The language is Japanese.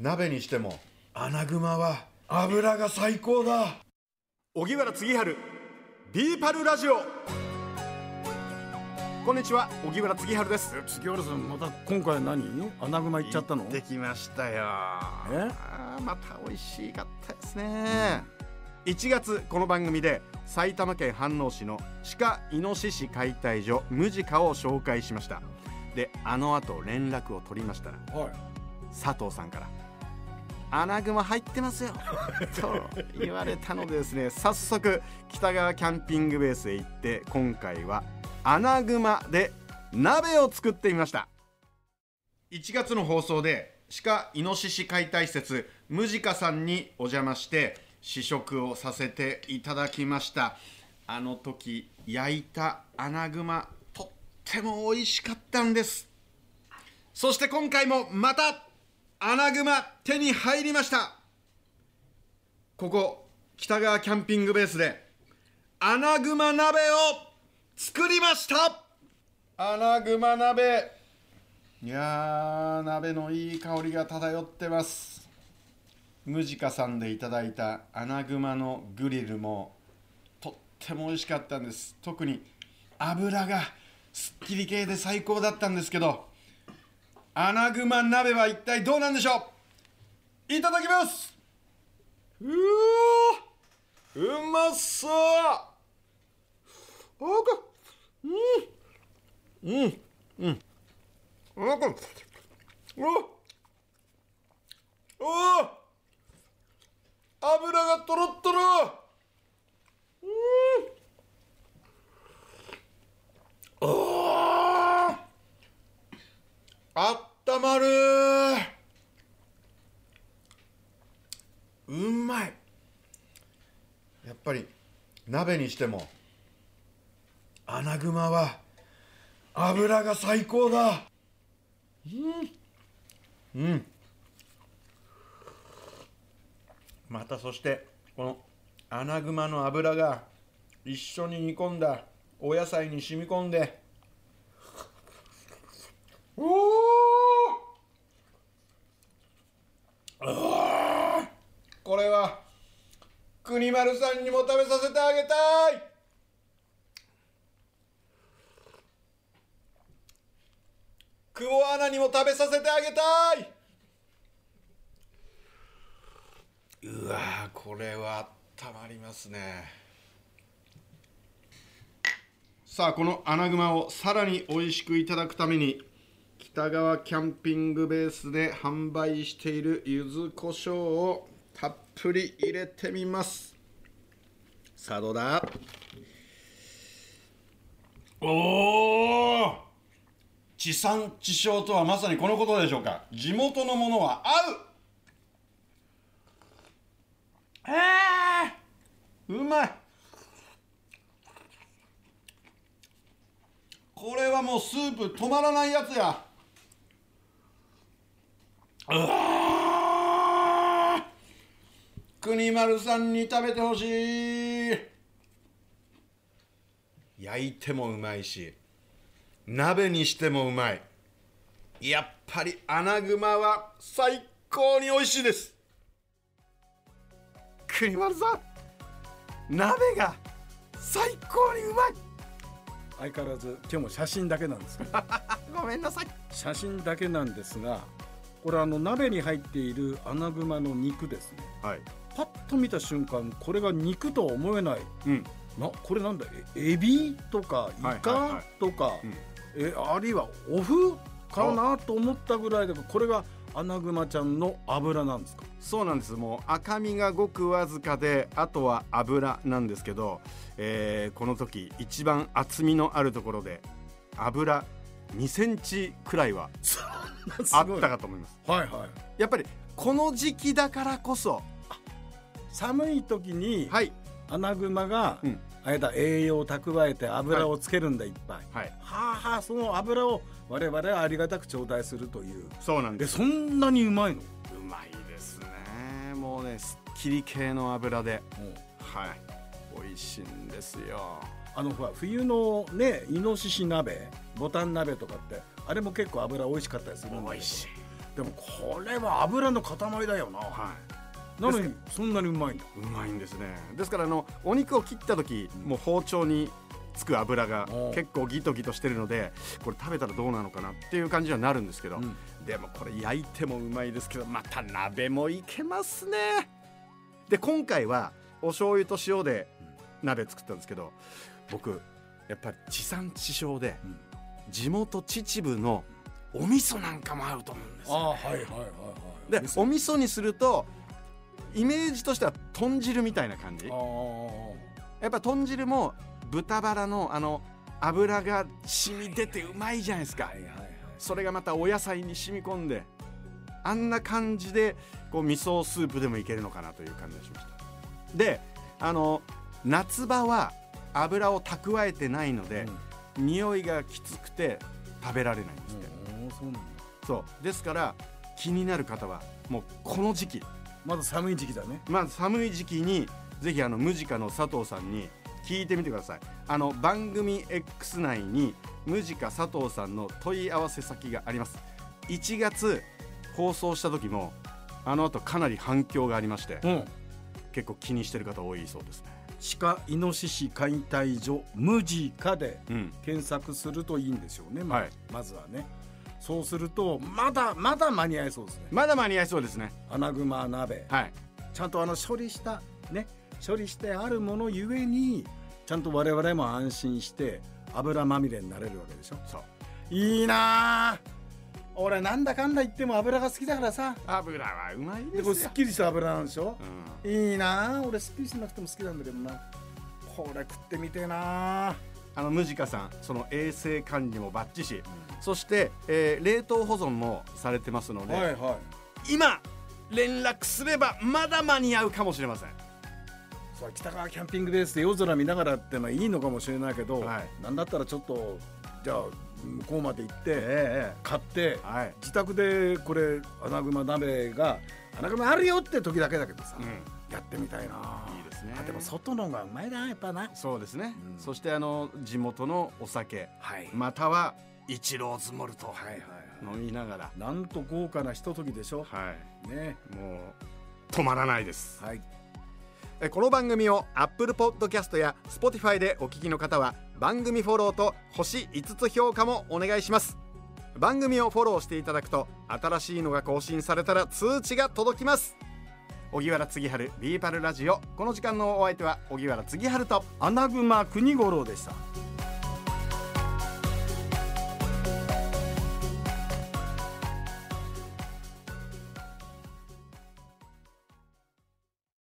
鍋にしても穴熊は油が最高だ。荻原次春ビーパルラジオ。こんにちは荻原次春です。杉原さんまた今回何？穴熊行っちゃったの？できましたよ。え？あーまた美味しかったですね。1月この番組で埼玉県飯能市の鹿イノシシ解体所ムジカを紹介しました。であの後連絡を取りました。らはい。佐藤さんから「穴熊入ってますよ」と言われたのでですね早速北川キャンピングベースへ行って今回は穴熊で鍋を作ってみました。1月の放送で鹿イノシシ解体施設ムジカさんにお邪魔して試食をさせていただきました。あの時焼いた穴熊とっても美味しかったんです。そして今回もまた穴熊手に入りました。ここ北川キャンピングベースで穴熊鍋を作りました。穴熊鍋。いやー鍋のいい香りが漂ってます。ムジカさんでいただいた穴熊のグリルもとっても美味しかったんです。特に油がすっきり系で最高だったんですけど穴熊鍋は一体どうなんでしょう？いただきます。うわうまそう。あかうんうんうん。あかおお油がとろっとろうんあーあったまるうまい。やっぱり鍋にしても穴熊は油が最高だ。うん。うん。またそしてこの穴熊の油が一緒に煮込んだお野菜に染み込んで。おおあーこれは国丸さんにも食べさせてあげたい。久保アナにも食べさせてあげたい。うわーこれはたまりますね。さあこの穴熊をさらに美味しくいただくために北川キャンピングベースで販売している柚子胡椒をたっぷり入れてみます。さあどうだ？おお地産地消とはまさにこのことでしょうか。地元のものは合う。えー、うまい。これはもうスープ止まらないやつや。うわー国丸さんに食べてほしい。焼いてもうまいし鍋にしてもうまい。やっぱり穴熊は最高に美味しいです。国丸さん鍋が最高にうまい。相変わらず今日も写真だけなんですけど。ごめんなさい。写真だけなんですがこれあの鍋に入っている穴熊の肉ですね。はい。パッと見た瞬間これが肉とは思えない。うん。なこれなんだ？えエビとかイはいはいカはい。とか、うん。えあるいはお麩かなと思ったぐらいでこれが穴熊ちゃんの油なんですか？そうなんです。もう赤身がごくわずかであとは油なんですけど、えーこの時一番厚みのあるところで油2センチくらいは あったかと思います。はいはい。やっぱりこの時期だからこそ。寒い時にはい。穴熊が、うん。あれだ栄養を蓄えて油をつけるんだ、い、っぱい。はい。はあはあその油を我々はありがたく頂戴するという。えそうなんです。そんなにうまいの、うまいですね。もうねすっきり系の油で。はい。美味しいんですよあのほら冬のねイノシシ鍋ボタン鍋とかってあれも結構油美味しかったりするんだしい。でもこれは油の塊だよな、はい。なのにそんなにうまいんだ。うまいんですね。ですからあのお肉を切った時もう包丁につく油が結構ギトギトしてるのでこれ食べたらどうなのかなっていう感じにはなるんですけど、うん。でもこれ焼いてもうまいですけどまた鍋もいけますね。で今回はお醤油と塩で鍋作ったんですけど僕やっぱり地産地消でうん。地元秩父のお味噌なんかも合うと思うんですよ。ああはいはいはいはいでお味噌。にするとイメージとしては豚汁みたいな感じ。あやっぱ豚汁も豚バラのあの油が染み出てうまいじゃないですか。あはいはいはい。それがまたお野菜に染み込んであんな感じでこう味噌スープでもいけるのかなという感じがしました。であの夏場は油を蓄えてないので、匂いがきつくて食べられないんですって、うん、うんそうなんだ。そう。ですから気になる方はもうこの時期。まだ寒い時期だね。まず寒い時期にぜひあのムジカの佐藤さんに聞いてみてください。あの番組 X 内にムジカ佐藤さんの問い合わせ先があります。1月放送した時もあの後かなり反響がありましてうん。結構気にしてる方多いそうですね鹿イノシシ解体所無ジカでうん。検索するといいんですよね、まはい。まずはね。そうするとまだまだ間に合いそうですね。まだ間に合いそうですね。アナグマ鍋。はい。ちゃんとあの処理したね処理してあるものゆえにちゃんと我々も安心して油まみれになれるわけでしょ。そう。いいなあ俺なんだかんだ言っても油が好きだからさ。油はうまいでですこれよすっきりした油なんでしょ？うん。いいな。あ俺すっきりしなくても好きなんだけどな。これ食ってみてえな。ああのムジカさんその衛生管理もバッチしそして、えー冷凍保存もされてますので、はいはい。今連絡すればまだ間に合うかもしれません。そう北川キャンピングベースで夜空見ながらってのはいいのかもしれないけど、はい。なんだったらちょっとじゃあ向こうまで行ってえ買ってえはい、自宅でこれアナグマ鍋がアナグマあるよって時だけだけどさ、うやってみたいな。いいですね。あでも外の方がうまいなやっぱな。そうですね、うん。そしてあの地元のお酒。はい。または一ローズモルト。はいはい。飲みながら。なんと豪華なひとときでしょ。はい。ね。もう止まらないです。はい。えこの番組を Apple Podcast や Spotify でお聞きの方は番組フォローと星5つ評価もお願いします。番組をフォローしていただくと新しいのが更新されたら通知が届きます。荻原次春ビーパルラジオ。この時間のお相手は荻原次春と。アナグマ国五郎でした。